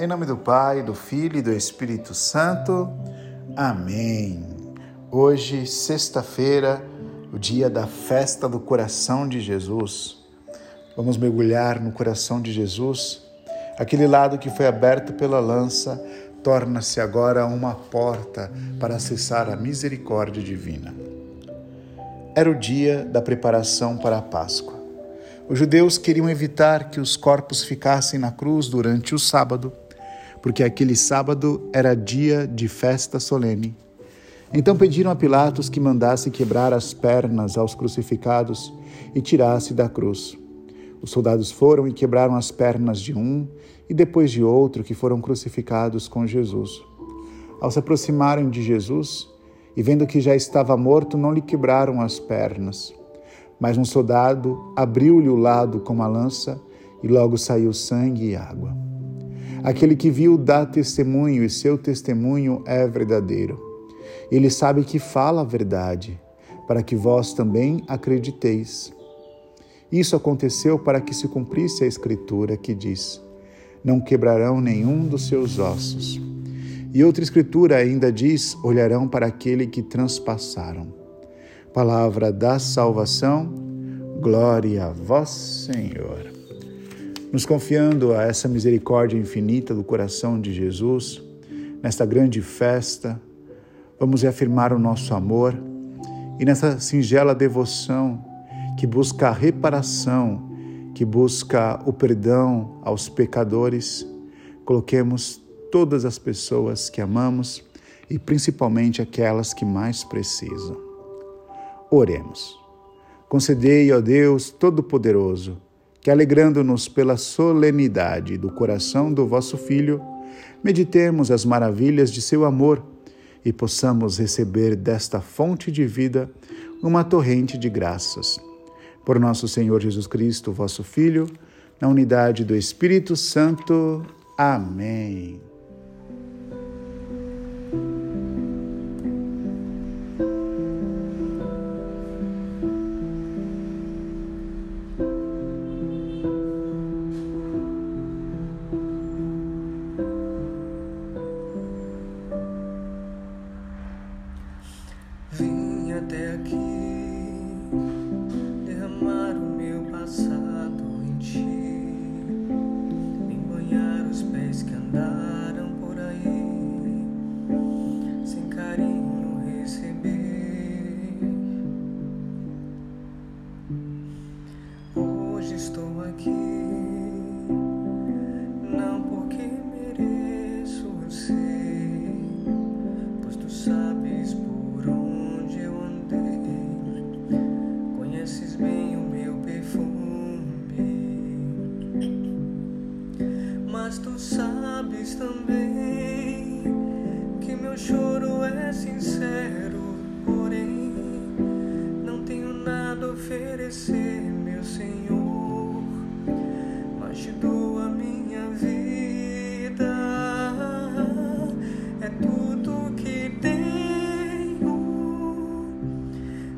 Em nome do Pai, do Filho e do Espírito Santo. Amém. Hoje, sexta-feira, o dia da festa do coração de Jesus. Vamos mergulhar no coração de Jesus. Aquele lado que foi aberto pela lança torna-se agora uma porta para acessar a misericórdia divina. Era o dia da preparação para a Páscoa. Os judeus queriam evitar que os corpos ficassem na cruz durante o sábado porque aquele sábado era dia de festa solene. Então pediram a Pilatos que mandasse quebrar as pernas aos crucificados e tirasse da cruz. Os soldados foram e quebraram as pernas de um e depois de outro que foram crucificados com Jesus. Ao se aproximarem de Jesus e vendo que já estava morto, não lhe quebraram as pernas. Mas um soldado abriu-lhe o lado com uma lança e logo saiu sangue e água. Aquele que viu dá testemunho e seu testemunho é verdadeiro. Ele sabe que fala a verdade, para que vós também acrediteis. Isso aconteceu para que se cumprisse a Escritura que diz: Não quebrarão nenhum dos seus ossos. E outra Escritura ainda diz: Olharão para aquele que transpassaram. Palavra da salvação, glória a vós, Senhor nos confiando a essa misericórdia infinita do coração de Jesus, nesta grande festa, vamos reafirmar o nosso amor e nessa singela devoção que busca a reparação, que busca o perdão aos pecadores, coloquemos todas as pessoas que amamos e principalmente aquelas que mais precisam. Oremos. Concedei, ó Deus Todo-Poderoso, que, alegrando-nos pela solenidade do coração do vosso Filho, meditemos as maravilhas de seu amor e possamos receber desta fonte de vida uma torrente de graças. Por nosso Senhor Jesus Cristo, vosso Filho, na unidade do Espírito Santo. Amém. Oferecer, meu Senhor, mas te dou a minha vida, é tudo que tenho,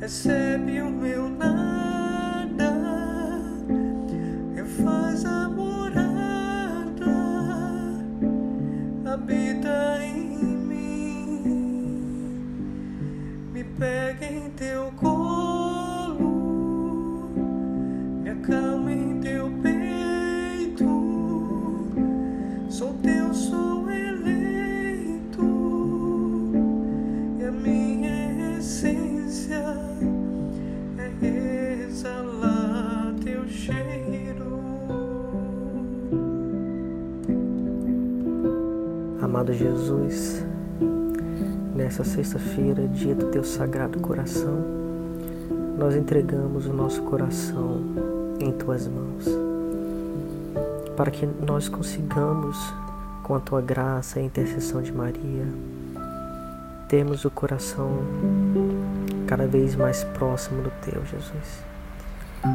recebe o meu nada, refaz a morada, habita Amado Jesus, nessa sexta-feira, dia do teu sagrado coração, nós entregamos o nosso coração em tuas mãos, para que nós consigamos, com a tua graça e a intercessão de Maria, termos o coração cada vez mais próximo do teu, Jesus.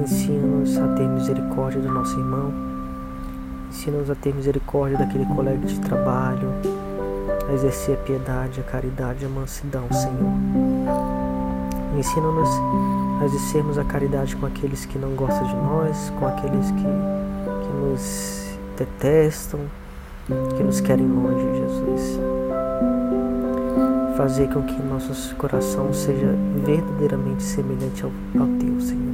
Ensina-nos a ter misericórdia do nosso irmão Ensina-nos a ter misericórdia daquele colega de trabalho, a exercer a piedade, a caridade, a mansidão, Senhor. Ensina-nos a exercermos a caridade com aqueles que não gostam de nós, com aqueles que, que nos detestam, que nos querem longe, Jesus. Fazer com que nosso coração seja verdadeiramente semelhante ao, ao Teu, Senhor.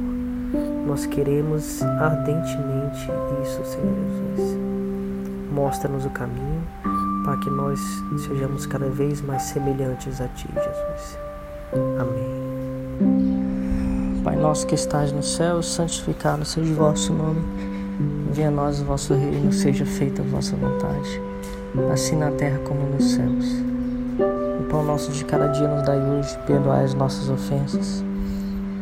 Nós queremos ardentemente isso, Senhor Jesus. Mostra-nos o caminho para que nós sejamos cada vez mais semelhantes a Ti, Jesus. Amém. Pai nosso que estás no céu, santificado seja o vosso nome. Venha a nós o vosso reino, seja feita a vossa vontade, assim na terra como nos céus. O pão nosso de cada dia nos dai hoje, perdoai as nossas ofensas,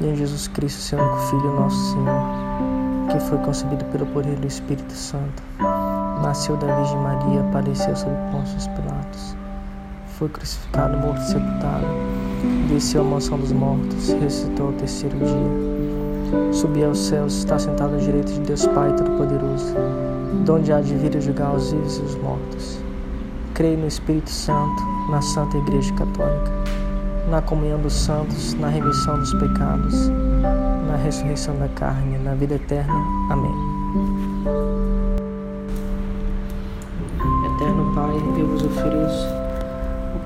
e em Jesus Cristo, seu único Filho, nosso Senhor, que foi concebido pelo poder do Espírito Santo. Nasceu da Virgem Maria, padeceu sob Pôncio Pilatos foi crucificado, morto e sepultado, desceu à mansão dos mortos, ressuscitou ao terceiro dia, subiu aos céus, está sentado à direita de Deus Pai Todo-Poderoso, de onde há de vir a julgar os vivos e os mortos. Creio no Espírito Santo, na Santa Igreja Católica, na comunhão dos santos, na remissão dos pecados, na ressurreição da carne, na vida eterna. Amém. Eterno Pai, eu vos ofereço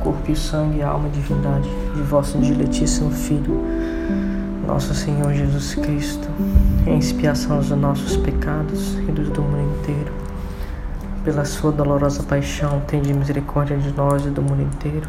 corpo e sangue, alma e divindade de vosso diletíssimo Filho, nosso Senhor Jesus Cristo, em expiação dos nossos pecados e dos do mundo inteiro. Pela sua dolorosa paixão, tende misericórdia de nós e do mundo inteiro.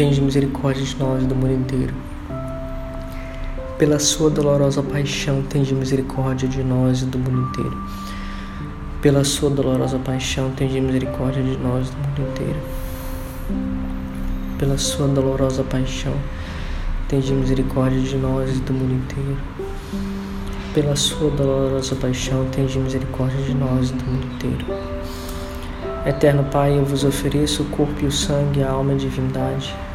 tende misericórdia de nós e do mundo inteiro. Pela sua dolorosa paixão, tende misericórdia de nós e do mundo inteiro. Pela sua dolorosa paixão, tende misericórdia de nós e do mundo inteiro pela sua dolorosa paixão, tende misericórdia de nós e do mundo inteiro. Pela sua dolorosa paixão, tende misericórdia de nós e do mundo inteiro. Eterno Pai, eu vos ofereço o corpo e o sangue, a alma e a divindade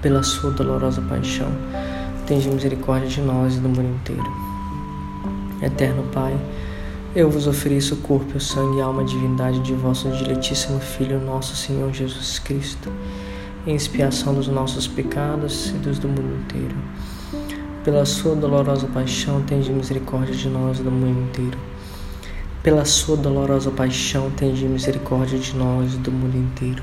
Pela sua dolorosa paixão, tende misericórdia de nós e do mundo inteiro. Eterno Pai, eu vos ofereço o corpo, o sangue e a alma divindade de vosso diletíssimo Filho, nosso Senhor Jesus Cristo em expiação dos nossos pecados e dos do mundo inteiro. Pela sua dolorosa paixão, tende misericórdia de nós e do mundo inteiro. Pela sua dolorosa paixão, tende misericórdia de nós e do mundo inteiro.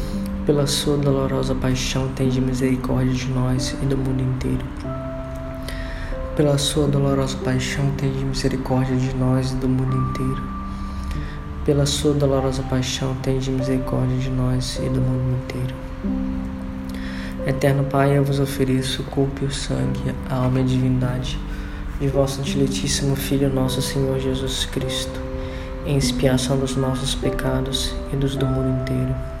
Pela sua dolorosa paixão, tende misericórdia de nós e do mundo inteiro. Pela sua dolorosa paixão, tende misericórdia de nós e do mundo inteiro. Pela sua dolorosa paixão, tende misericórdia de nós e do mundo inteiro. Eterno Pai, eu vos ofereço o corpo e o sangue, a alma e a divindade de vosso diletíssimo Filho, nosso Senhor Jesus Cristo, em expiação dos nossos pecados e dos do mundo inteiro.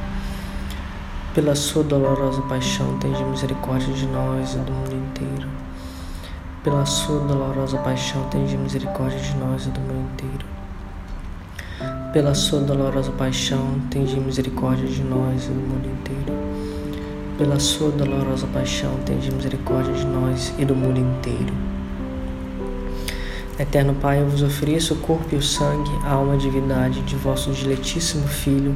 Pela sua dolorosa paixão, tende misericórdia de nós e do mundo inteiro. Pela sua dolorosa paixão, tende misericórdia de nós e do mundo inteiro. Pela sua dolorosa paixão, tende misericórdia de nós e do mundo inteiro pela sua dolorosa paixão, tende misericórdia de nós e do mundo inteiro. Eterno Pai, eu vos ofereço o corpo e o sangue, a alma e a divindade de vosso diletíssimo Filho,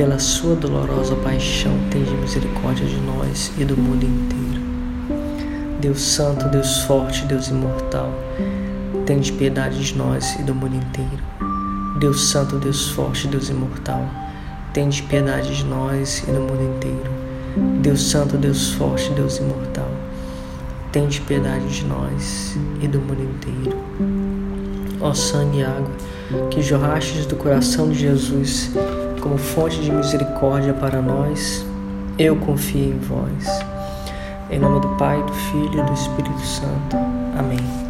Pela sua dolorosa paixão, tende misericórdia de nós e do mundo inteiro. Deus Santo, Deus Forte, Deus Imortal, tende piedade de nós e do mundo inteiro. Deus Santo, Deus Forte, Deus Imortal, tende piedade de nós e do mundo inteiro. Deus Santo, Deus Forte, Deus Imortal, tende piedade de nós e do mundo inteiro. Ó sangue e água, que jorrastes do coração de Jesus como fonte de misericórdia para nós, eu confio em vós. Em nome do Pai, do Filho e do Espírito Santo. Amém.